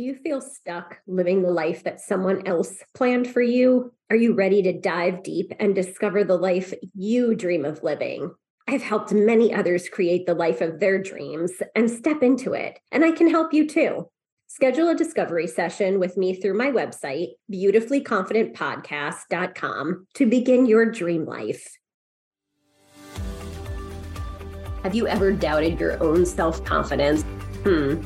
Do you feel stuck living the life that someone else planned for you? Are you ready to dive deep and discover the life you dream of living? I've helped many others create the life of their dreams and step into it, and I can help you too. Schedule a discovery session with me through my website, beautifullyconfidentpodcast.com, to begin your dream life. Have you ever doubted your own self confidence? Hmm.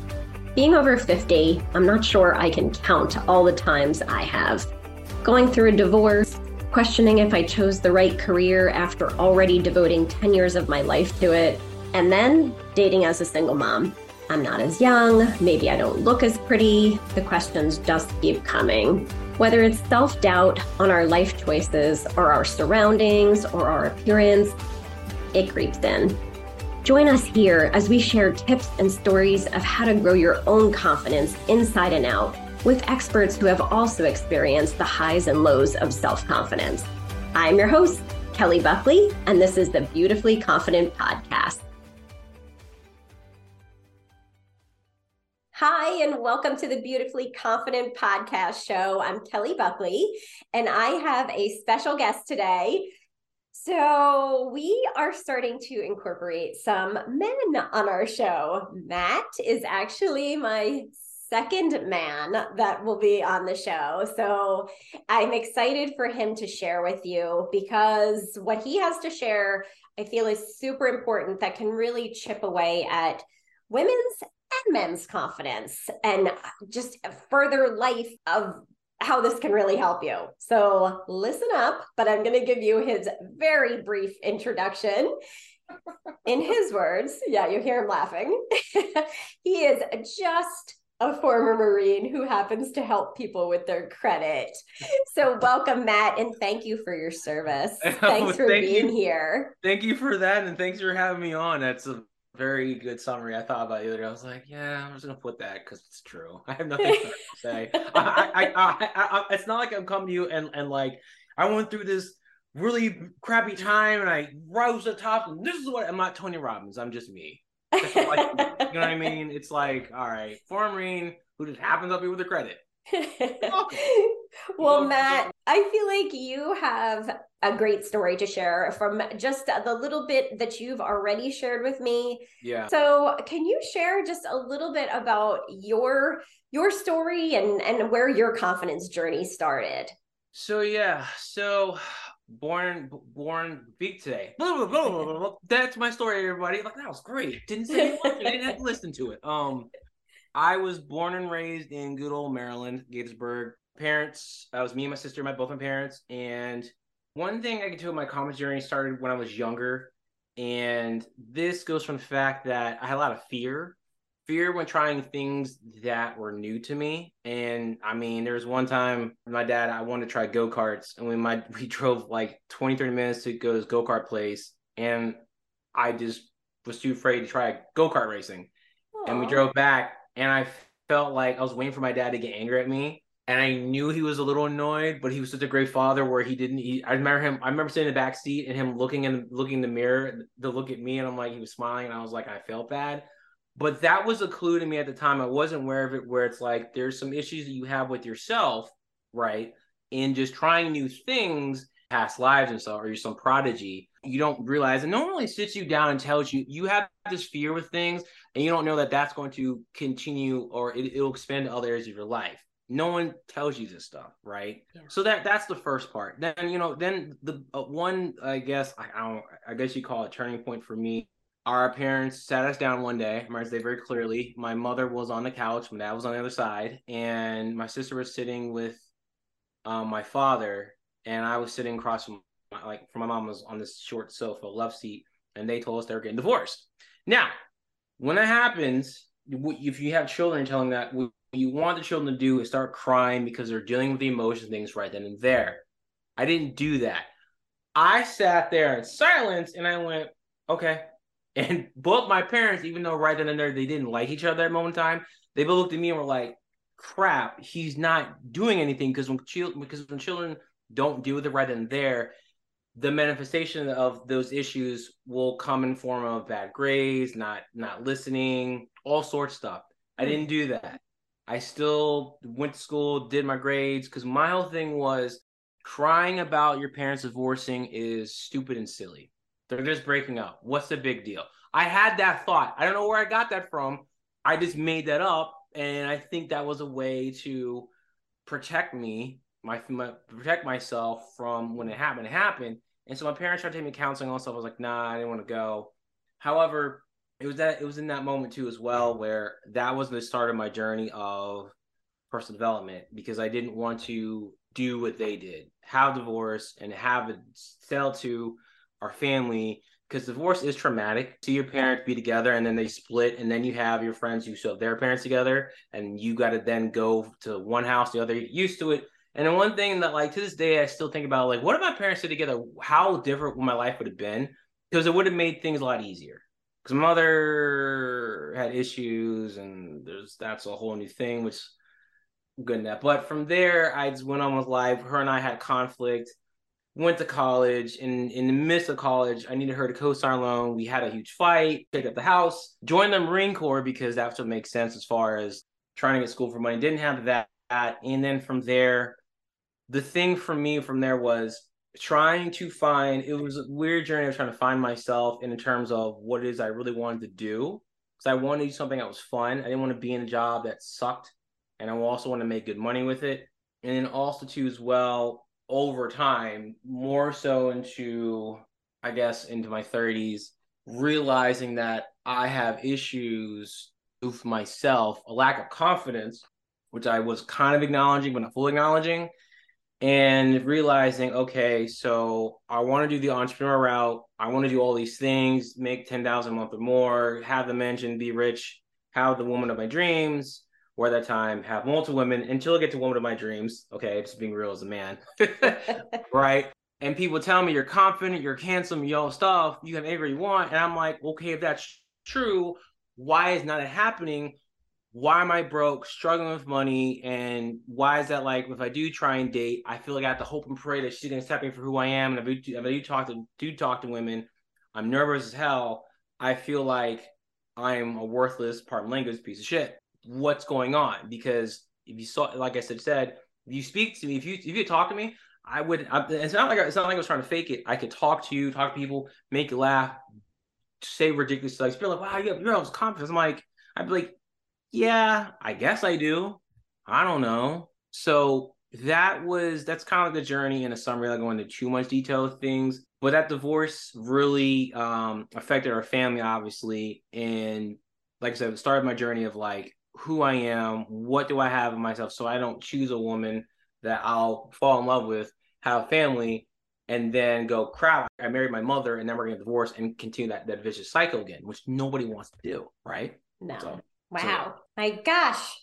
Being over 50, I'm not sure I can count all the times I have. Going through a divorce, questioning if I chose the right career after already devoting 10 years of my life to it, and then dating as a single mom. I'm not as young, maybe I don't look as pretty. The questions just keep coming. Whether it's self doubt on our life choices or our surroundings or our appearance, it creeps in. Join us here as we share tips and stories of how to grow your own confidence inside and out with experts who have also experienced the highs and lows of self confidence. I'm your host, Kelly Buckley, and this is the Beautifully Confident Podcast. Hi, and welcome to the Beautifully Confident Podcast Show. I'm Kelly Buckley, and I have a special guest today. So, we are starting to incorporate some men on our show. Matt is actually my second man that will be on the show. So I'm excited for him to share with you because what he has to share, I feel, is super important that can really chip away at women's and men's confidence and just further life of how this can really help you. So listen up, but I'm going to give you his very brief introduction. In his words, yeah, you hear him laughing. he is just a former Marine who happens to help people with their credit. So, welcome, Matt, and thank you for your service. Thanks for thank being you. here. Thank you for that, and thanks for having me on. That's a very good summary. I thought about you. I was like, yeah, I'm just gonna put that because it's true. I have nothing to say. I, I, I, it's not like I'm coming to you and and like I went through this really crappy time and I rose to the top and this is what I'm not Tony Robbins. I'm just me like, you know what I mean? It's like, all right, former Marine who just happens up here with the credit. well, Matt, I feel like you have a great story to share from just the little bit that you've already shared with me. Yeah. So, can you share just a little bit about your your story and and where your confidence journey started? So, yeah. So, born born big today. Blah, blah, blah, That's my story, everybody. Like that was great. Didn't say. I didn't have to listen to it. Um, I was born and raised in good old Maryland, Gaithersburg. Parents, that was me and my sister, my both my parents. And one thing I can tell my comedy journey started when I was younger. And this goes from the fact that I had a lot of fear fear when trying things that were new to me. And I mean, there was one time my dad, I wanted to try go karts, and we might we drove like 20, 30 minutes to go to this go kart place, and I just was too afraid to try go kart racing. Aww. And we drove back, and I felt like I was waiting for my dad to get angry at me. And I knew he was a little annoyed, but he was such a great father where he didn't. He, I remember him. I remember sitting in the back seat and him looking in looking in the mirror to look at me, and I'm like, he was smiling, and I was like, I felt bad but that was a clue to me at the time. I wasn't aware of it, where it's like there's some issues that you have with yourself, right? In just trying new things, past lives and stuff, or you're some prodigy. You don't realize, and no one really sits you down and tells you you have this fear with things, and you don't know that that's going to continue or it, will expand to other areas of your life. No one tells you this stuff, right? Yeah. So that that's the first part. Then you know, then the uh, one I guess I, I don't I guess you call it turning point for me our parents sat us down one day. I remember they very clearly. My mother was on the couch, my dad was on the other side, and my sister was sitting with um, my father, and I was sitting across from my, like from my mom was on this short sofa, love seat, and they told us they were getting divorced. Now, when that happens, if you have children, telling that you want the children to do is start crying because they're dealing with the emotion things right then and there. I didn't do that. I sat there in silence and I went, okay, and both my parents, even though right then and there they didn't like each other at that moment in time, they both looked at me and were like, "Crap, he's not doing anything." Because when children, because when children don't deal with it right then and there, the manifestation of those issues will come in form of bad grades, not not listening, all sorts of stuff. I hmm. didn't do that. I still went to school, did my grades, because my whole thing was crying about your parents divorcing is stupid and silly. They're just breaking up. What's the big deal? I had that thought. I don't know where I got that from. I just made that up, and I think that was a way to protect me, my, my protect myself from when it happened. It happened, and so my parents tried to take me counseling stuff. I was like, nah, I didn't want to go. However, it was that it was in that moment too as well where that was the start of my journey of personal development because I didn't want to do what they did, have divorce and have it sell to our family because divorce is traumatic. See your parents be together and then they split, and then you have your friends who have their parents together, and you got to then go to one house, the other used to it. And then one thing that, like, to this day, I still think about, like, what if my parents stayed together? How different my life would have been? Because it would have made things a lot easier because mother had issues and there's that's a whole new thing which good that but from there i just went on with life. Her and i had conflict went to college and in the midst of college i needed her to co-sign loan we had a huge fight picked up the house joined the marine corps because that's what makes sense as far as trying to get school for money. Didn't have that. And then from there the thing for me from there was trying to find it was a weird journey of trying to find myself in terms of what it is I really wanted to do. Because I wanted to do something that was fun. I didn't want to be in a job that sucked. And I also want to make good money with it. And then also too as well over time, more so into I guess into my 30s, realizing that I have issues with myself, a lack of confidence, which I was kind of acknowledging, but not fully acknowledging and realizing, okay, so I want to do the entrepreneur route. I want to do all these things, make 10,000 a month or more, have the mansion, be rich, have the woman of my dreams, or at that time, have multiple women until I get to woman of my dreams. Okay, just being real as a man. right. And people tell me you're confident, you're handsome, you all stuff, you have everything you want. And I'm like, okay, if that's true, why is not happening? Why am I broke, struggling with money, and why is that like if I do try and date, I feel like I have to hope and pray that she's gonna accept me for who I am. And if I do, if I do talk to do talk to women, I'm nervous as hell. I feel like I'm a worthless, pardon language, piece of shit. What's going on? Because if you saw, like I said, said if you speak to me, if you if you talk to me, I would. I, it's not like I, it's not like I was trying to fake it. I could talk to you, talk to people, make you laugh, say ridiculous stuff. Feel like, wow, you have, you have confidence. I'm like, I'd be like, yeah, I guess I do. I don't know. So that was that's kind of like the journey in a summary. I go into too much detail of things, but that divorce really um, affected our family, obviously. And like I said, it started my journey of like who I am, what do I have in myself, so I don't choose a woman that I'll fall in love with, have a family, and then go crap. I married my mother, and then we're gonna divorce and continue that that vicious cycle again, which nobody wants to do, right? No. So, Wow. So, My gosh.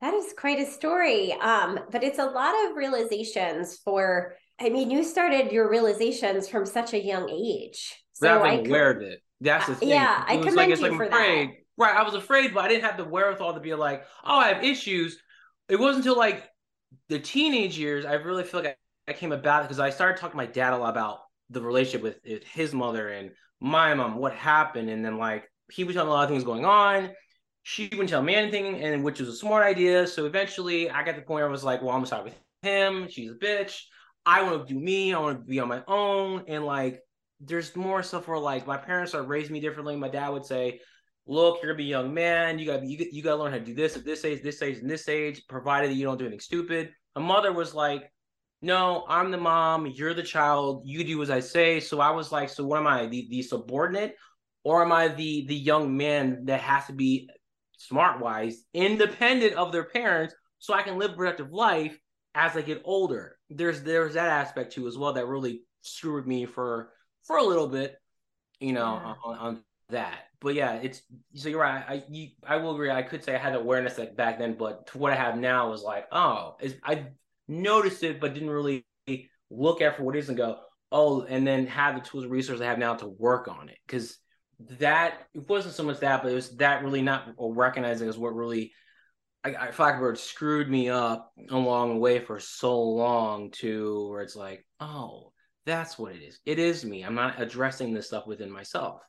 That is quite a story. Um, but it's a lot of realizations for I mean, you started your realizations from such a young age. So I aware of it. That's the thing. Yeah, I commend like, you like, for afraid. that. Right. I was afraid, but I didn't have the wherewithal to be like, oh, I have issues. It wasn't until like the teenage years I really feel like I, I came about because I started talking to my dad a lot about the relationship with, with his mother and my mom, what happened, and then like he was telling a lot of things going on she wouldn't tell me anything, and which was a smart idea. So eventually, I got to the point where I was like, "Well, I'm start with him. She's a bitch. I want to do me. I want to be on my own." And like, there's more stuff where like my parents are raising me differently. My dad would say, "Look, you're gonna be a young man. You got you, you got to learn how to do this at this age, this age, and this age, provided that you don't do anything stupid." My mother was like, "No, I'm the mom. You're the child. You do as I say." So I was like, "So what am I? The the subordinate?" Or am I the the young man that has to be smart wise, independent of their parents, so I can live a productive life as I get older. There's there's that aspect too as well that really screwed me for for a little bit, you know, yeah. on, on, that. But yeah, it's so you're right. I you, I will agree. I could say I had awareness like back then, but to what I have now is like, oh, I noticed it, but didn't really look at for what is and go, oh, and then have the tools and resources I have now to work on it because that it wasn't so much that, but it was that really not recognizing is what really I, I it screwed me up along the way for so long to where it's like, oh, that's what it is. It is me. I'm not addressing this stuff within myself.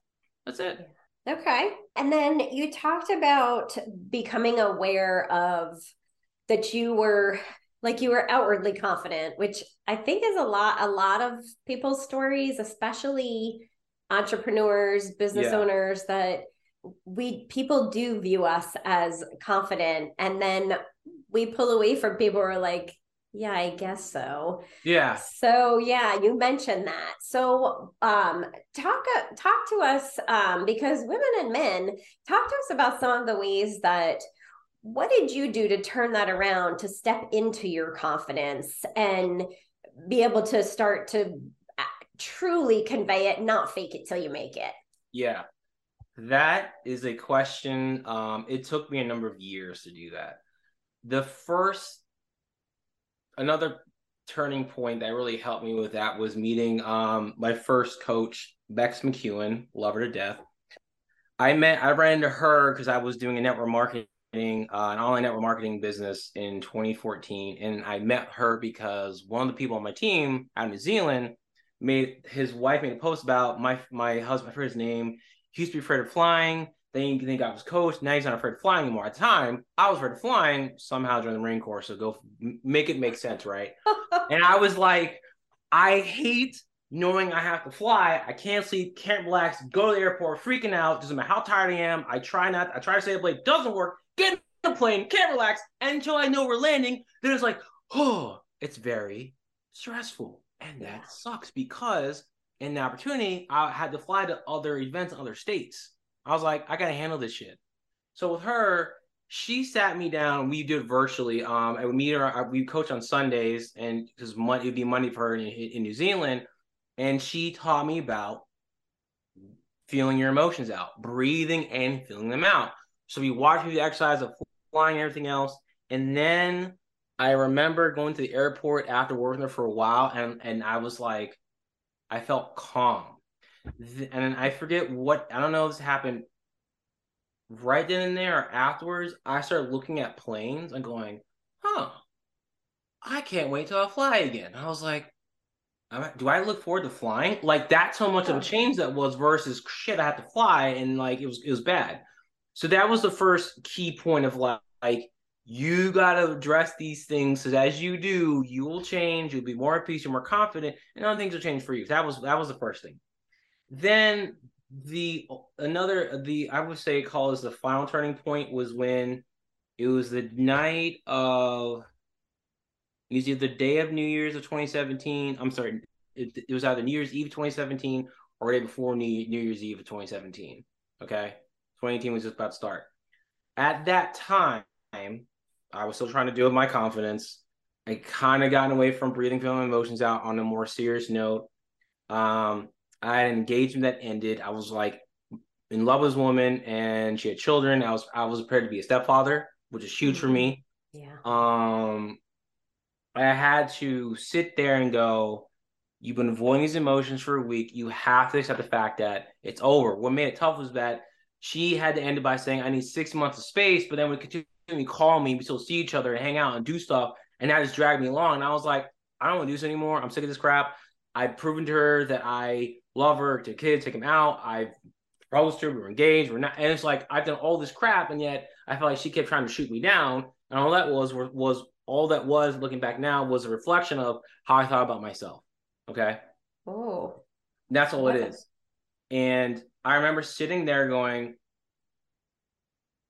That's it. Okay. And then you talked about becoming aware of that you were like you were outwardly confident, which I think is a lot a lot of people's stories, especially entrepreneurs, business yeah. owners that we people do view us as confident. And then we pull away from people who are like yeah i guess so. Yeah. So yeah you mentioned that. So um talk talk to us um because women and men talk to us about some of the ways that what did you do to turn that around to step into your confidence and be able to start to truly convey it not fake it till you make it? Yeah. That is a question um it took me a number of years to do that. The first another turning point that really helped me with that was meeting um my first coach, Bex McEwen, love her to death. I met I ran into her because I was doing a network marketing, uh, an online network marketing business in 2014, and I met her because one of the people on my team out in New Zealand made his wife made a post about my my husband, forget his name. He used to be afraid of flying. Then he got his coach. Now he's not afraid of flying anymore. At the time, I was afraid of flying somehow during the Marine Corps. So go make it make sense, right? and I was like, I hate knowing I have to fly. I can't sleep, can't relax, go to the airport, freaking out. Doesn't matter how tired I am. I try not, I try to stay up late, doesn't work. Get in the plane, can't relax until I know we're landing. Then it's like, oh, it's very stressful. And that yeah. sucks because in the opportunity, I had to fly to other events in other states. I was like, I gotta handle this shit. So with her, she sat me down. We did virtually. Um, I would meet her. We coach on Sundays, and because money it'd be money for her in, in New Zealand, and she taught me about feeling your emotions out, breathing and feeling them out. So we watched me the exercise of flying and everything else, and then I remember going to the airport after working there for a while, and and I was like, I felt calm and I forget what I don't know if this happened right then and there or afterwards. I started looking at planes and going, "Huh, I can't wait till I fly again." I was like, "Do I look forward to flying?" Like that's how much of a change that was versus shit. I had to fly and like it was it was bad. So that was the first key point of like, like you got to address these things because as you do, you will change. You'll be more at peace. You're more confident, and other things will change for you. That was that was the first thing. Then the another the I would say call as the final turning point was when it was the night of it was either the day of New Year's of 2017. I'm sorry, it, it was either New Year's Eve 2017 or day before New, New Year's Eve of 2017. Okay, 2018 was just about to start. At that time, I was still trying to deal with my confidence. I kind of gotten away from breathing, feeling emotions out on a more serious note. Um, I had an engagement that ended. I was like in love with this woman and she had children. I was I was prepared to be a stepfather, which is huge mm-hmm. for me. Yeah. Um I had to sit there and go, You've been avoiding these emotions for a week. You have to accept the fact that it's over. What made it tough was that she had to end it by saying, I need six months of space, but then we continue to call me, we still see each other and hang out and do stuff. And that just dragged me along. And I was like, I don't want to do this anymore. I'm sick of this crap. I've proven to her that I love her, to kids, take him out. I've proposed to her, we were engaged, we're not, and it's like I've done all this crap, and yet I felt like she kept trying to shoot me down, and all that was was all that was looking back now was a reflection of how I thought about myself. Okay. Oh. That's all it is. And I remember sitting there going,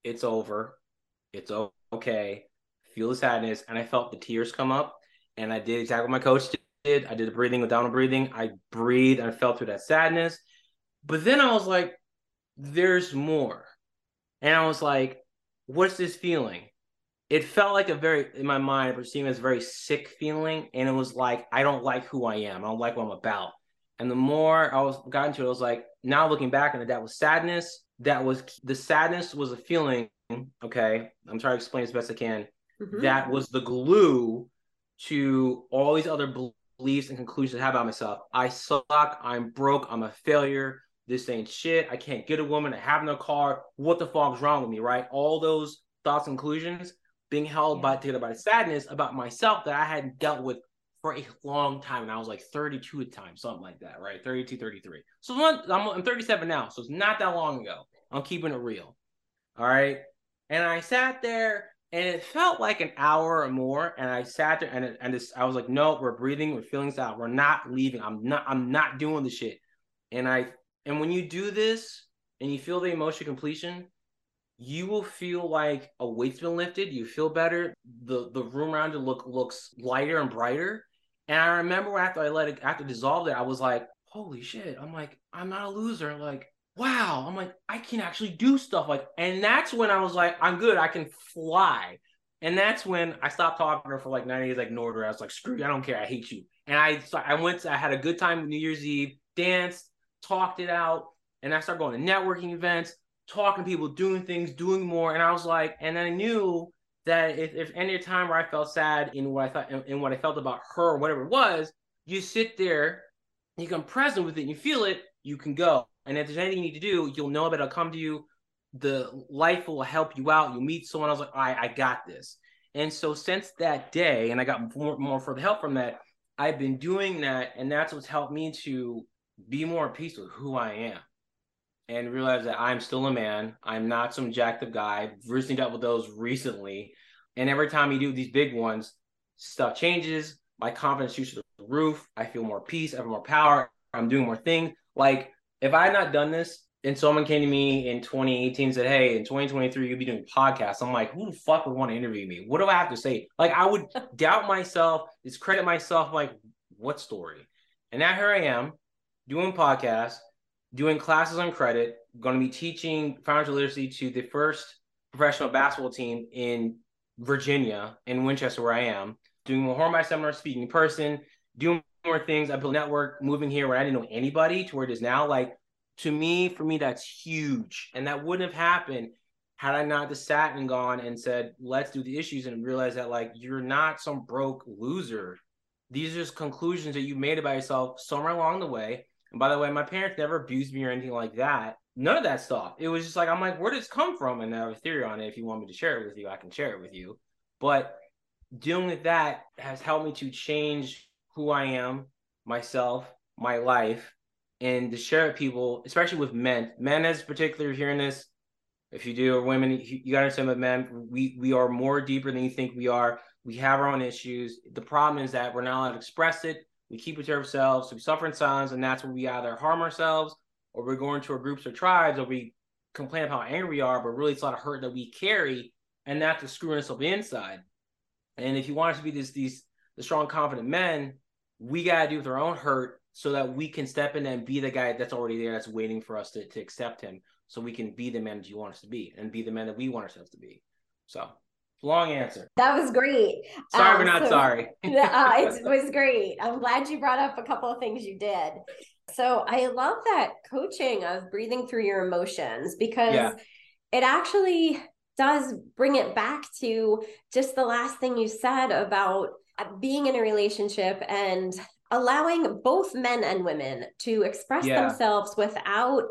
"It's over. It's okay." Feel the sadness, and I felt the tears come up, and I did exactly what my coach did. I did the breathing with down breathing. I breathed and I felt through that sadness. But then I was like, there's more. And I was like, what's this feeling? It felt like a very, in my mind, it perceived as a very sick feeling. And it was like, I don't like who I am. I don't like what I'm about. And the more I was got into it, I was like, now looking back on that was sadness. That was the sadness was a feeling. Okay. I'm trying to explain as best I can. Mm-hmm. That was the glue to all these other beliefs and conclusions I have about myself. I suck. I'm broke. I'm a failure. This ain't shit. I can't get a woman. I have no car. What the fuck's wrong with me, right? All those thoughts and conclusions being held yeah. by together by the sadness about myself that I hadn't dealt with for a long time. And I was like 32 at the time, something like that, right? 32, 33. So I'm, I'm 37 now. So it's not that long ago. I'm keeping it real. All right. And I sat there and it felt like an hour or more. And I sat there and and this, I was like, no, we're breathing, we're feeling this out, we're not leaving. I'm not, I'm not doing the shit. And I and when you do this and you feel the emotion completion, you will feel like a weight's been lifted. You feel better. The the room around you look looks lighter and brighter. And I remember after I let it after dissolve it, I was like, holy shit. I'm like, I'm not a loser. Like, wow. I'm like, I can actually do stuff like and that's when I was like, I'm good, I can fly. And that's when I stopped talking to her for like 90 days, I ignored her. I was like, screw you, I don't care, I hate you. And I so I went, to, I had a good time New Year's Eve, danced, talked it out, and I started going to networking events talking to people, doing things, doing more. And I was like, and then I knew that if, if any time where I felt sad in what I thought in, in what I felt about her or whatever it was, you sit there, you come present with it, you feel it, you can go. And if there's anything you need to do, you'll know that it'll come to you. The life will help you out. You'll meet someone. I was like, right, I got this. And so since that day, and I got more, more further help from that, I've been doing that, and that's what's helped me to be more at peace with who I am and realize that I'm still a man. I'm not some jacked up guy. I've recently dealt with those recently. And every time you do these big ones, stuff changes. My confidence shoots to the roof. I feel more peace. I have more power. I'm doing more things. Like if I had not done this and someone came to me in 2018 and said, Hey, in 2023, you'll be doing podcasts. I'm like, who the fuck would want to interview me? What do I have to say? Like I would doubt myself, discredit myself, like, what story? And now here I am doing podcasts doing classes on credit, going to be teaching financial literacy to the first professional basketball team in Virginia, in Winchester, where I am, doing more my seminar, speaking in person, doing more things. I built network, moving here where I didn't know anybody to where it is now. Like to me, for me, that's huge. And that wouldn't have happened had I not just sat and gone and said, let's do the issues and realize that like you're not some broke loser. These are just conclusions that you made about yourself somewhere along the way and by the way, my parents never abused me or anything like that. None of that stuff. It was just like, I'm like, where does this come from? And I have a theory on it. If you want me to share it with you, I can share it with you. But dealing with that has helped me to change who I am, myself, my life, and to share it with people, especially with men. Men, as particular, hearing this, if you do, or women, you, you got to understand that men, we we are more deeper than you think we are. We have our own issues. The problem is that we're not allowed to express it we keep it to ourselves, so we suffer in silence, and that's when we either harm ourselves or we go into our groups or tribes or we complain about how angry we are, but really it's a lot of hurt that we carry, and that's what's screwing us up inside. And if you want us to be these these the strong, confident men, we gotta do with our own hurt so that we can step in and be the guy that's already there that's waiting for us to, to accept him so we can be the men that you want us to be and be the men that we want ourselves to be. So Long answer. That was great. Sorry, um, we're not so, sorry. uh, it was great. I'm glad you brought up a couple of things you did. So I love that coaching of breathing through your emotions because yeah. it actually does bring it back to just the last thing you said about Uh, being in a relationship and allowing both men and women to express yeah. themselves without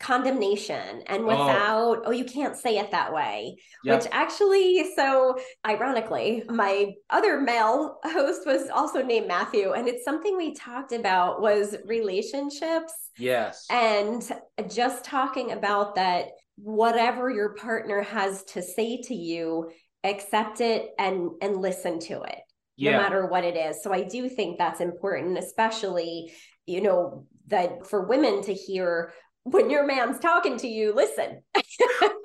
condemnation and oh. without oh. oh. you can't say it that way yep. which actually so ironically my other male host was also named matthew and it's something we talked about was relationships yes and just talking about that whatever your partner has to say to you accept it and and listen to it yeah. no matter what it is so i do think that's important especially you know that for women to hear when your man's talking to you, listen.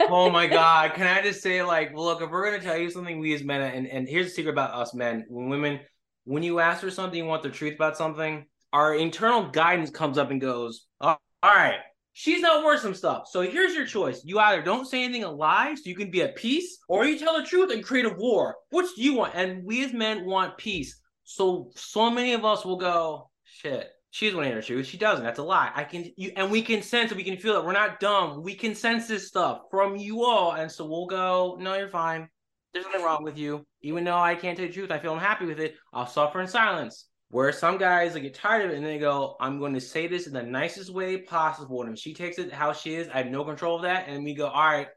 oh my God. Can I just say, like, well, look, if we're gonna tell you something, we as men, and, and here's the secret about us men, when women, when you ask for something, you want the truth about something, our internal guidance comes up and goes, oh, all right, she's not worth some stuff. So here's your choice. You either don't say anything a lie so you can be at peace, or you tell the truth and create a war. Which do you want? And we as men want peace. So so many of us will go, shit she's wanting her truth. She doesn't. That's a lie. I can you and we can sense it. We can feel it. We're not dumb. We can sense this stuff from you all. And so we'll go, no, you're fine. There's nothing wrong with you. Even though I can't tell the truth, I feel I'm happy with it. I'll suffer in silence. Where some guys they get tired of it and they go, I'm going to say this in the nicest way possible. And if she takes it how she is, I have no control of that. And we go, all right,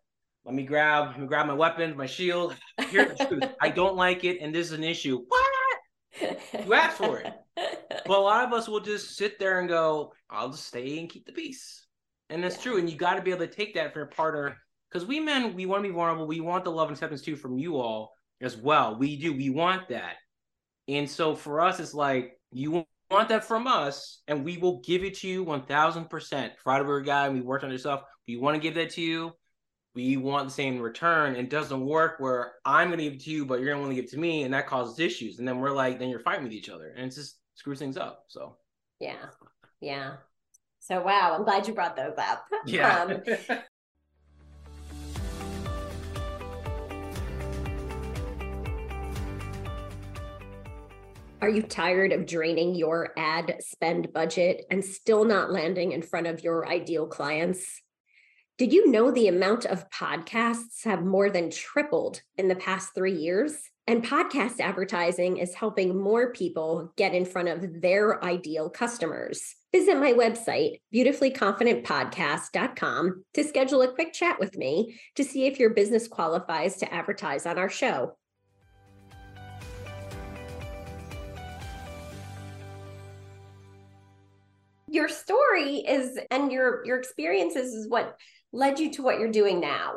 let me grab, let me grab my weapons, my shield. Here's the truth. I don't like it, and this is an issue. What? You asked for it. but a lot of us will just sit there and go, I'll just stay and keep the peace. And that's yeah. true. And you got to be able to take that for your partner because we men we want to be vulnerable. We want the love and acceptance too from you all as well. We do. We want that, and so for us, it's like you want that from us, and we will give it to you one thousand percent. Friday we're a guy, and we worked on yourself. We want to give that to you. We want the same return. It doesn't work where I'm going to give it to you, but you're going to want to give it to me, and that causes issues. And then we're like, then you're fighting with each other, and it just screws things up. So yeah, yeah. So wow, I'm glad you brought those up. Yeah. Um, Are you tired of draining your ad spend budget and still not landing in front of your ideal clients? Did you know the amount of podcasts have more than tripled in the past three years? And podcast advertising is helping more people get in front of their ideal customers. Visit my website, beautifullyconfidentpodcast.com, to schedule a quick chat with me to see if your business qualifies to advertise on our show. Your story is and your your experiences is what led you to what you're doing now.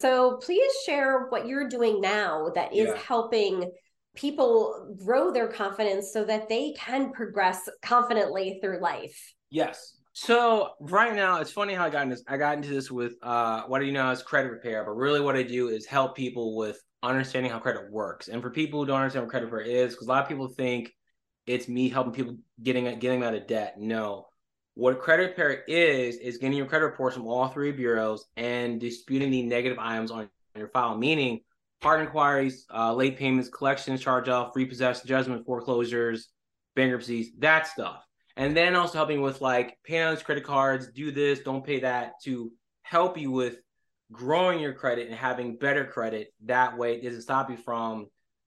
So please share what you're doing now that is yeah. helping people grow their confidence so that they can progress confidently through life. Yes. So right now, it's funny how I got into this. I got into this with uh, what do you know as credit repair, but really what I do is help people with understanding how credit works. And for people who don't understand what credit repair is, because a lot of people think it's me helping people getting getting out of debt. No, what a credit repair is, is getting your credit reports from all three bureaus and disputing the negative items on your file, meaning hard inquiries, uh, late payments, collections, charge off, repossession, judgment, foreclosures, bankruptcies, that stuff. And then also helping with like pay on credit cards, do this, don't pay that to help you with growing your credit and having better credit. That way it doesn't stop you from,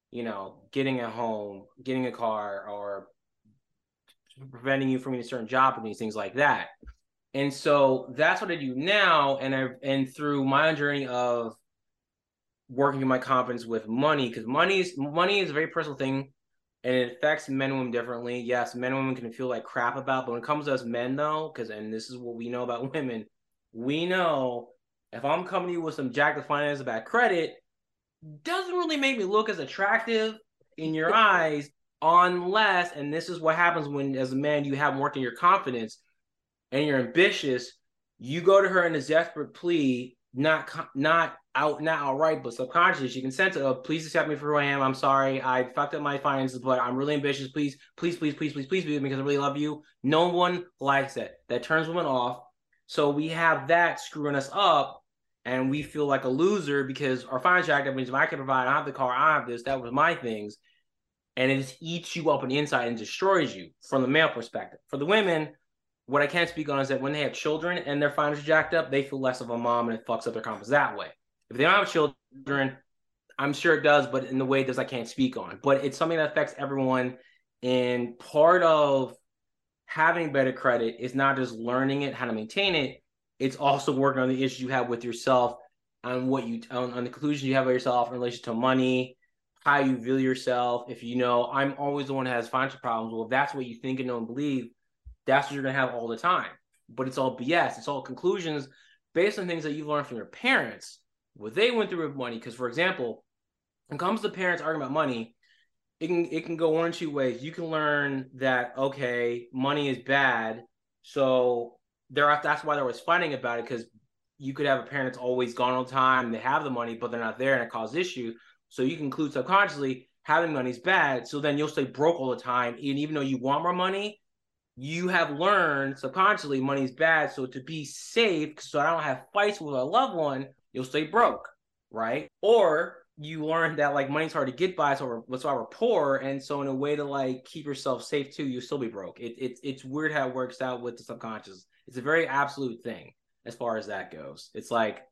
you know, getting a home, getting a car, or preventing you from getting a certain job and these things like that. And so that's what I do now. And I and through my journey of working on my confidence with money, because money is money is a very personal thing and it affects men and women differently. Yes, men and women can feel like crap about, but when it comes to us men though, because and this is what we know about women, we know if I'm coming to you with some jack of finance about credit, doesn't really make me look as attractive in your eyes unless, and this is what happens when, as a man, you have more than your confidence and you're ambitious, you go to her in a desperate plea, not not out not outright, but subconsciously, she can sense it. Oh, please accept me for who I am. I'm sorry, I fucked up my finances, but I'm really ambitious. Please, please, please, please, please, please me because I really love you. No one likes that. That turns women off. So we have that screwing us up, and we feel like a loser because our means if I can provide, I have the car, I have this, that was my things and it just eats you up on the inside and destroys you from the male perspective. For the women, what I can't speak on is that when they have children and their finances jacked up, they feel less of a mom and it fucks up their confidence that way. If they don't have children, I'm sure it does, but in the way it does, I can't speak on. But it's something that affects everyone. And part of having better credit is not just learning it, how to maintain it. It's also working on the issues you have with yourself, on what you on, on the conclusions you have of yourself in relation to money, how you view yourself. If you know, I'm always the one that has financial problems. Well, if that's what you think and and believe, that's what you're gonna have all the time. But it's all BS. It's all conclusions based on things that you've learned from your parents, what they went through with money. Because, for example, when it comes to parents arguing about money, it can it can go one or two ways. You can learn that okay, money is bad, so there that's why they're always fighting about it because you could have a parent that's always gone all the time, they have the money, but they're not there and it causes issue. So you conclude subconsciously having money is bad. So then you'll stay broke all the time. And even though you want more money, you have learned subconsciously money is bad. So to be safe, so I don't have fights with a loved one, you'll stay broke, right? Or you learn that like money's hard to get by, so we're, why we're poor. And so in a way to like keep yourself safe too, you still be broke. It, it it's weird how it works out with the subconscious. It's a very absolute thing as far as that goes. It's like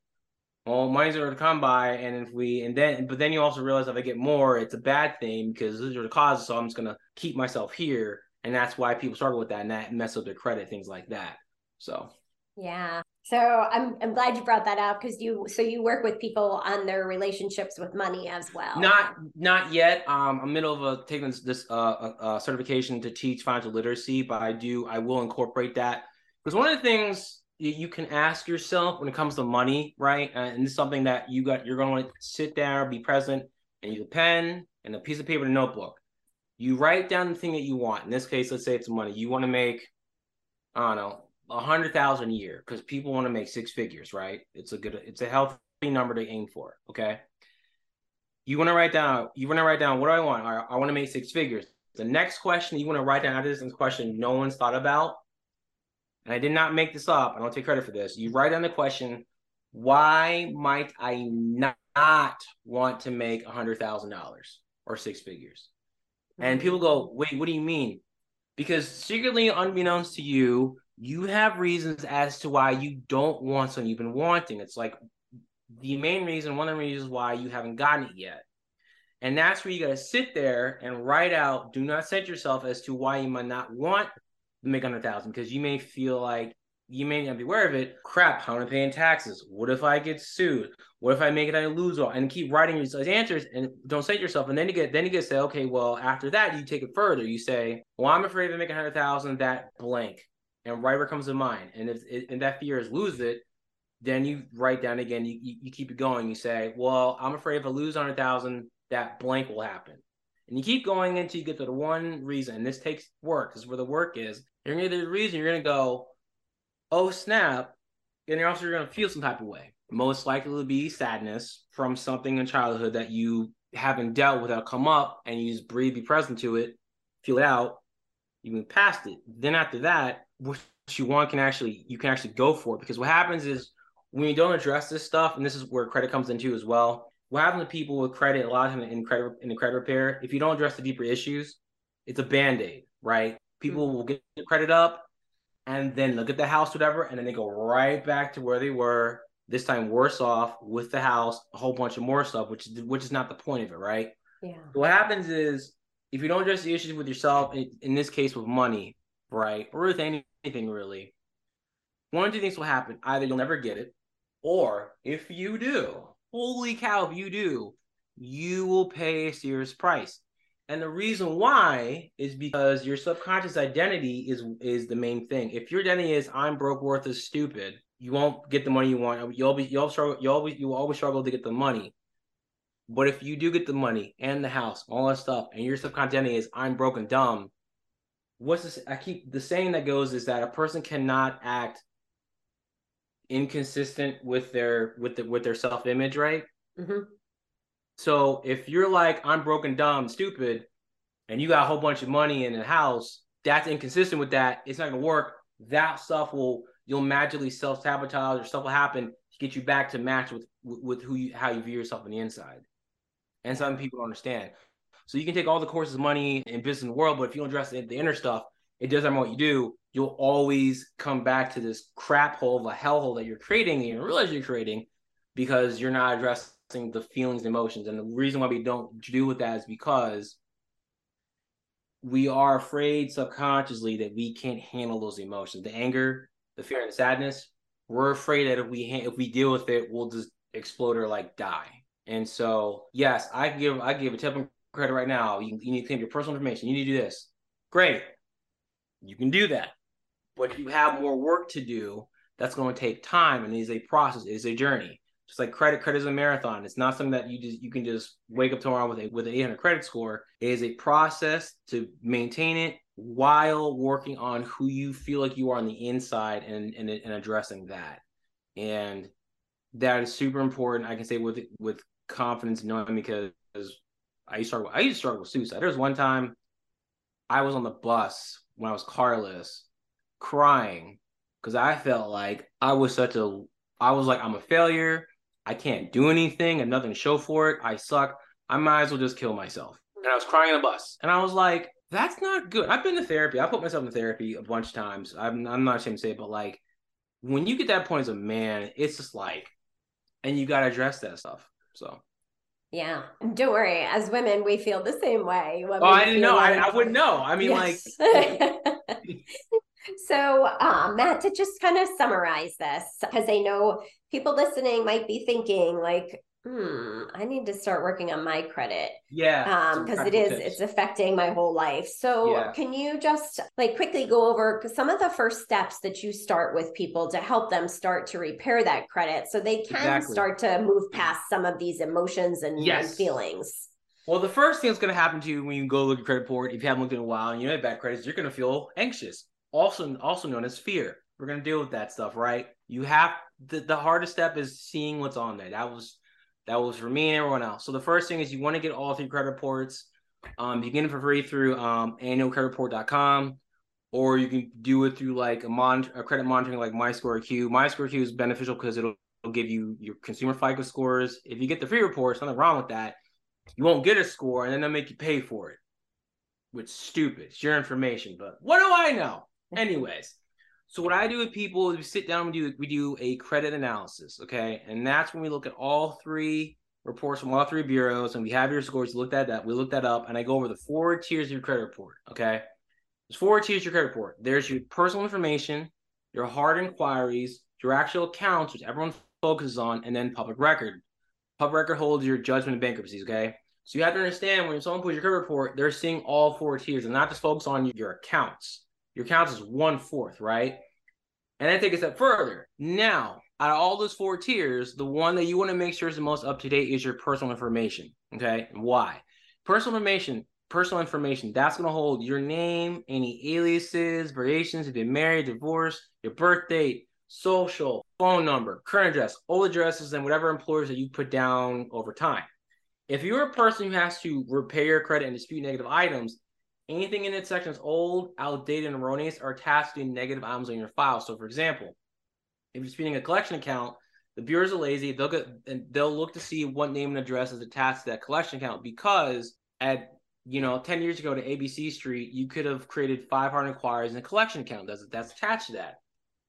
well, money's are to come by, and if we and then but then you also realize if I get more, it's a bad thing because these are the causes. So I'm just gonna keep myself here, and that's why people struggle with that and that mess up their credit, things like that. So yeah. So I'm I'm glad you brought that up because you so you work with people on their relationships with money as well. Not not yet. Um, I'm middle of a, taking this, this uh, uh, certification to teach financial literacy, but I do I will incorporate that because one of the things you can ask yourself when it comes to money, right? Uh, and this is something that you got you're going to sit there, be present, and use a pen and a piece of paper and a notebook. You write down the thing that you want. In this case, let's say it's money. You want to make, I don't know, a hundred thousand a year because people want to make six figures, right? It's a good, it's a healthy number to aim for. Okay. You want to write down, you want to write down what do I want? I, I want to make six figures. The next question you want to write down after this question no one's thought about, and I did not make this up. I don't take credit for this. You write down the question, why might I not want to make a hundred thousand dollars or six figures? And mm-hmm. people go, wait, what do you mean? Because secretly, unbeknownst to you, you have reasons as to why you don't want something you've been wanting. It's like the main reason, one of the reasons why you haven't gotten it yet. And that's where you got to sit there and write out, do not set yourself as to why you might not want make 100,000 because you may feel like you may not be aware of it. Crap, how am I paying taxes? What if I get sued? What if I make it I lose all? And keep writing your answers and don't say yourself. And then you get then you get to say, okay, well, after that, you take it further. You say, well, I'm afraid I make a hundred thousand, that blank. And right comes to mind. And if and that fear is lose it, then you write down again, you, you, you keep it going. You say, well, I'm afraid if I lose hundred thousand, that blank will happen. And you keep going until you get to the one reason. And this takes work. Is where the work is. You're gonna get the reason you're gonna go, oh snap, and you're also to feel some type of way. Most likely to be sadness from something in childhood that you haven't dealt with that'll come up and you just breathe, be present to it, feel it out, you move past it. Then after that, what you want can actually you can actually go for it because what happens is when you don't address this stuff, and this is where credit comes into as well. What happens to people with credit a lot of time in credit in the credit repair, if you don't address the deeper issues, it's a band-aid, right? People mm-hmm. will get credit up, and then look at the house, whatever, and then they go right back to where they were. This time worse off with the house, a whole bunch of more stuff, which which is not the point of it, right? Yeah. What happens is if you don't address the issues with yourself, in, in this case with money, right, or with anything really, one or two things will happen. Either you'll never get it, or if you do, holy cow, if you do, you will pay a serious price. And the reason why is because your subconscious identity is is the main thing. If your identity is I'm broke, worthless, stupid, you won't get the money you want. You'll be you'll struggle. You always you always struggle to get the money. But if you do get the money and the house, all that stuff, and your subconscious identity is I'm broken, dumb, what's this? I keep the saying that goes is that a person cannot act inconsistent with their with the with their self image, right? Mm-hmm. So if you're like, I'm broken, dumb, stupid, and you got a whole bunch of money in the house, that's inconsistent with that. It's not gonna work. That stuff will you'll magically self sabotage or stuff will happen to get you back to match with with who you how you view yourself on the inside. And some people don't understand. So you can take all the courses, money, and business in the world, but if you don't address the, the inner stuff, it doesn't matter what you do. You'll always come back to this crap hole of a hellhole that you're creating and you realize you're creating because you're not addressing the feelings and emotions. And the reason why we don't do with that is because we are afraid subconsciously that we can't handle those emotions, the anger, the fear, and sadness. We're afraid that if we ha- if we deal with it, we'll just explode or like die. And so, yes, I give I give a tip of credit right now. You, you need to claim your personal information. You need to do this. Great, you can do that, but you have more work to do. That's going to take time, and is a process. Is a journey just like credit credit is a marathon. It's not something that you just you can just wake up tomorrow with a with an 800 credit score. It is a process to maintain it while working on who you feel like you are on the inside and and, and addressing that. And that is super important i can say with with confidence knowing because i used to struggle i used to struggle with suicide. There was one time i was on the bus when i was carless crying because i felt like i was such a I was like, I'm a failure. I can't do anything and nothing to show for it. I suck. I might as well just kill myself. And I was crying on the bus. And I was like, that's not good. I've been to therapy. I put myself in therapy a bunch of times. I'm, I'm not ashamed to say it, but like when you get that point as a man, it's just like, and you got to address that stuff. So. Yeah, don't worry. As women, we feel the same way. Oh, I didn't know. Like... I, I wouldn't know. I mean, yes. like. So, uh, Matt, to just kind of summarize this, because I know people listening might be thinking like hmm, I need to start working on my credit. Yeah. Um, because it is, tips. it's affecting my whole life. So yeah. can you just like quickly go over some of the first steps that you start with people to help them start to repair that credit so they can exactly. start to move past some of these emotions and, yes. and feelings? Well, the first thing that's going to happen to you when you go look at credit report, if you haven't looked in a while and you have bad credits, you're going to feel anxious. Also, also known as fear. We're to deal with that stuff, right? You have the, the hardest step is seeing what's on there. That was that was for me and everyone else. So the first thing is you want to get all three credit reports. Um, you can get them for free through um, annualcreditreport.com, or you can do it through like a, mon- a credit monitoring like MyScoreIQ. MyScoreIQ is beneficial because it'll, it'll give you your consumer FICO scores. If you get the free reports, nothing wrong with that. You won't get a score, and then they'll make you pay for it. Which stupid. It's your information, but what do I know? Anyways, so what I do with people is we sit down and we do we do a credit analysis, okay? And that's when we look at all three reports from all three bureaus and we have your scores. Look at that. We look that up and I go over the four tiers of your credit report, okay? There's four tiers of your credit report. There's your personal information, your hard inquiries, your actual accounts, which everyone focuses on, and then public record. Public record holds your judgment and bankruptcies, okay? So you have to understand when someone puts your credit report, they're seeing all four tiers and not just focus on your accounts. Your counts is one fourth, right? And then take a step further. Now, out of all those four tiers, the one that you want to make sure is the most up to date is your personal information. Okay. why? Personal information, personal information, that's going to hold your name, any aliases, variations, if you're married, divorced, your birth date, social, phone number, current address, old addresses, and whatever employers that you put down over time. If you're a person who has to repair your credit and dispute negative items, anything in that section is old, outdated, and erroneous are attached to negative items on your file. So, for example, if you're speeding a collection account, the bureaus are lazy. They'll get and they'll look to see what name and address is attached to that collection account because at you know 10 years ago to ABC Street, you could have created 500 inquiries in a collection account that's that's attached to that.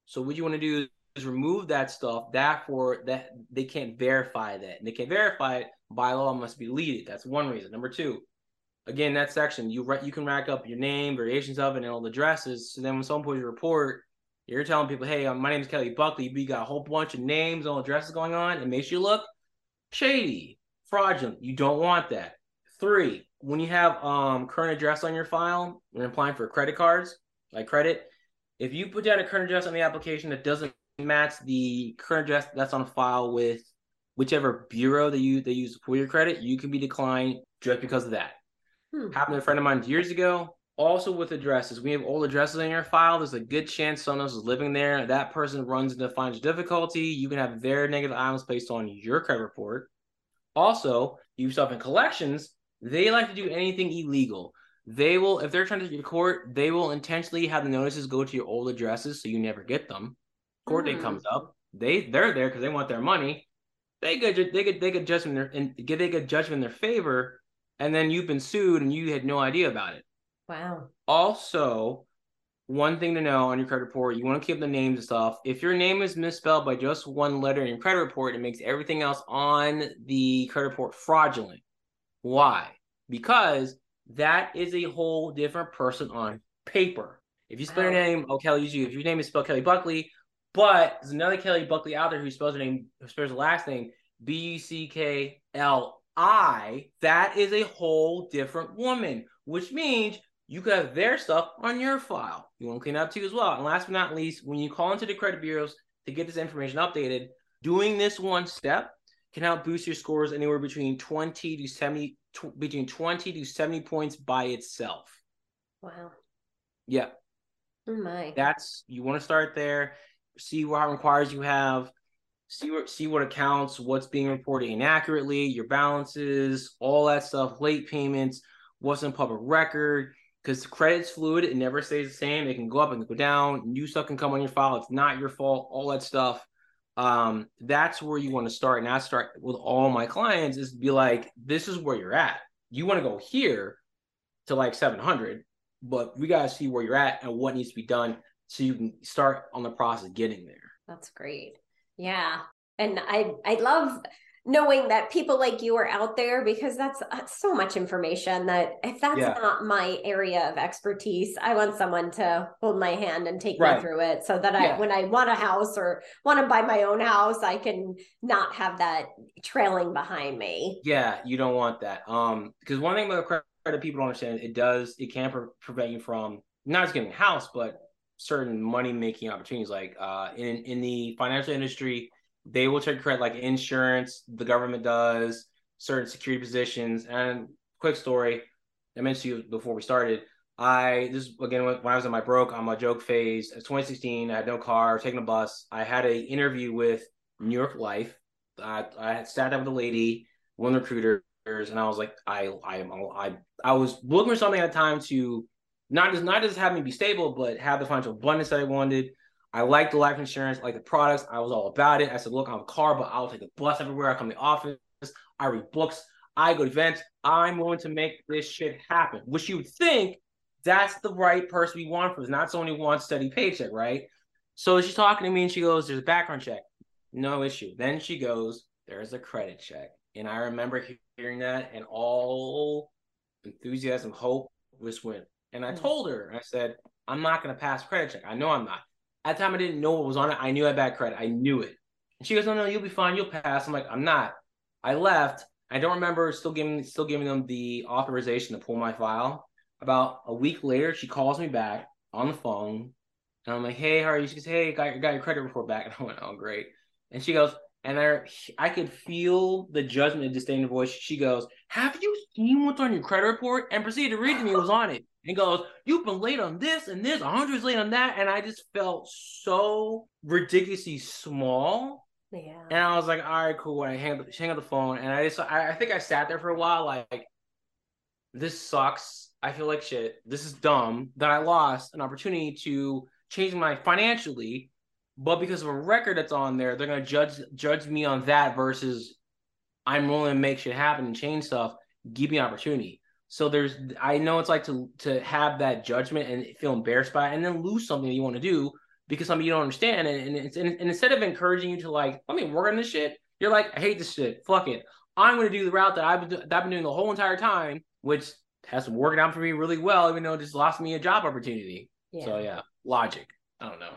So what you want to do is remove that stuff. Therefore, that they can't verify that, and they can't verify it by law must be deleted. That's one reason. Number two, again, that section you you can rack up your name, variations of it, and all the addresses. So then when someone puts your report, you're telling people, "Hey, um, my name is Kelly Buckley. We got a whole bunch of names and addresses going on. It makes you look shady, fraudulent. You don't want that." Three, when you have um current address on your file when applying for credit cards, like credit, if you put down a current address on the application that doesn't match the current address that's on file with whichever bureau that you they use for your credit, you can be declined just because of that. Hmm. Happened to a friend of mine years ago. Also with addresses, we have old addresses in your file. There's a good chance someone else is living there. That person runs into financial difficulty. You can have their negative items based on your credit report. Also, you stuff in collections. They like to do anything illegal. They will, if they're trying to get court, they will intentionally have the notices go to your old addresses so you never get them. Court date hmm. comes up, they they're there because they want their money. They get they get they get judgment in their and get they get judgment in their favor and then you've been sued and you had no idea about it. Wow. Also, one thing to know on your credit report, you want to keep the names and stuff. If your name is misspelled by just one letter in your credit report, it makes everything else on the credit report fraudulent. Why? Because that is a whole different person on paper. If you spell wow. your name, oh Kelly, you if your name is spelled Kelly Buckley, but there's another Kelly Buckley out there who spells her name, who spells her last name B U C K L I, that is a whole different woman, which means you could have their stuff on your file. You want to clean up too as well. And last but not least, when you call into the credit bureaus to get this information updated, doing this one step can help boost your scores anywhere between 20 to 70 tw- between 20 to 70 points by itself. Wow. Yeah. Oh my. That's you want to start there, see what requires you have, see what see what accounts, what's being reported inaccurately, your balances, all that stuff, late payments, what's in public record. Because credit's fluid, it never stays the same. It can go up and go down. New stuff can come on your file. It's not your fault. All that stuff. Um, that's where you want to start. And I start with all my clients is be like, this is where you're at. You want to go here to like 700, but we got to see where you're at and what needs to be done so you can start on the process getting there. That's great. Yeah. And I I love knowing that people like you are out there because that's, that's so much information that if that's Yeah. not my area of expertise, I want someone to hold my hand and take Right. me through it so that I, Yeah. when I want a house or want to buy my own house, I can not have that trailing behind me. Yeah, you don't want that. Um, because one thing about credit people don't understand, it does, it can pre- prevent you from not just getting a house, but certain money making opportunities. Like uh, in in the financial industry, they will take credit, like insurance. The government does certain security positions. And quick story, I mentioned to you before we started. I this again when I was in my broke on my joke phase. It's 2016. I had no car, taking a bus. I had an interview with New York Life. I, I sat down with a lady, one recruiters, and I was like, I I am I I was looking for something at the time to not just not just have me be stable, but have the financial abundance that I wanted. I liked the life insurance, like the products. I was all about it. I said, look, I'm a car, but I'll take the bus everywhere. I come to the office. I read books. I go to events. I'm going to make this shit happen. Which you would think that's the right person we want for this, not someone who wants steady paycheck, right? So she's talking to me and she goes, There's a background check. No issue. Then she goes, There's a credit check. And I remember hearing that and all enthusiasm, hope just went. And I Mm. told her, I said, I'm not going to pass credit check. I know I'm not. At the time, I didn't know what was on it. I knew I had bad credit. I knew it. And she goes, No, no, you'll be fine. You'll pass. I'm like, I'm not. I left. I don't remember still giving still giving them the authorization to pull my file. About a week later, she calls me back on the phone, and I'm like, "Hey, how are you?" She goes, "Hey, got got your credit report back." And I went, "Oh, great." And she goes, and I I could feel the judgment and disdain in her voice. She goes, "Have you seen what's on your credit report?" And proceeded to read to me what was on it. And goes, "You've been late on this and this, a hundred's late on that," and I just felt so ridiculously small. Yeah. And I was like, all right, cool. And I hang up, hang up the phone, and I just, I, I think I sat there for a while, like, this sucks. I feel like shit. This is dumb that I lost an opportunity to change my financially, but because of a record that's on there, they're gonna judge judge me on that versus I'm willing to make shit happen and change stuff. Give me an opportunity. So there's, I know it's like to to have that judgment and feel embarrassed by it, and then lose something that you want to do because something you don't understand. And, and, it's, and, and instead of encouraging you to like, let me work on this shit, you're like, I hate this shit. Fuck it. I'm going to do the route that I've been, that I've been doing the whole entire time, which has been working out for me really well, even though it just lost me a job opportunity. So yeah, logic. I don't know.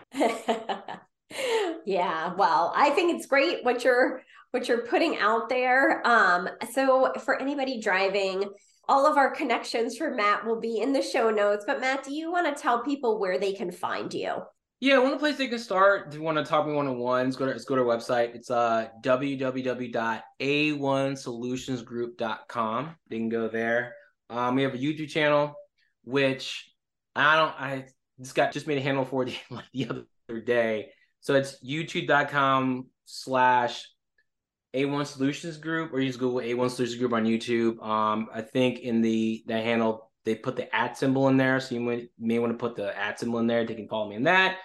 yeah well i think it's great what you're what you're putting out there um so for anybody driving all of our connections for matt will be in the show notes but matt do you want to tell people where they can find you Yeah, one place they can start. If you want to talk to me one on one, go to let's go to our website. It's uh www.a1solutionsgroup.com. They can go there. Um, we have a YouTube channel, which I don't I just got just made a handle for the like the other day. So it's youtube.com slash A1 Solutions Group, or you just Google A1 Solutions Group on YouTube. Um, I think in the the handle they put the at symbol in there, so you may, may want to put the at symbol in there. They can follow me in that.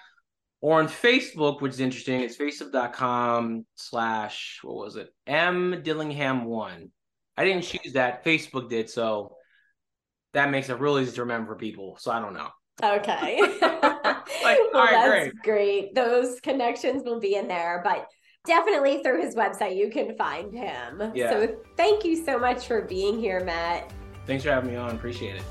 Or on Facebook, which is interesting, it's facebook.com slash what was it? M Dillingham one. I didn't choose that. Facebook did, so that makes it real easy to remember for people. So I don't know. Okay Like, well all right, that's great those connections will be in there but definitely through his website you can find him Yeah. so thank you so much for being here matt Thanks for having me on. Appreciate it.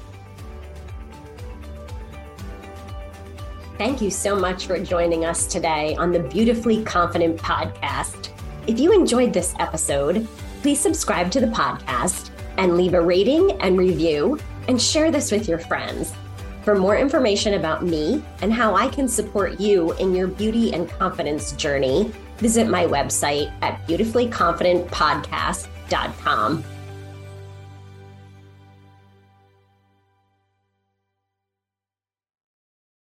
Thank you so much for joining us today on the Beautifully Confident podcast. If you enjoyed this episode, please subscribe to the podcast and leave a rating and review and share this with your friends. For more information about me and how I can support you in your beauty and confidence journey, visit my website at beautifullyconfidentpodcast.com.